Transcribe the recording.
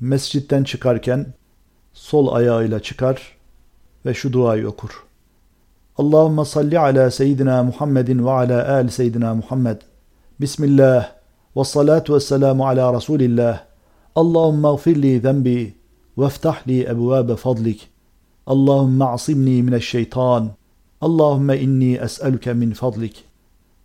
mescitten çıkarken sol ayağıyla çıkar ve şu duayı okur. Allahumme salli ala seyyidina Muhammedin ve ala al seyyidina Muhammed. Bismillah ve salatu ve selamu ala Resulillah. Allahümme gfir li zenbi ve ftah li ebvabe fadlik. Allahümme asimni mineşşeytan. Allahümme inni es'eluke min fadlik.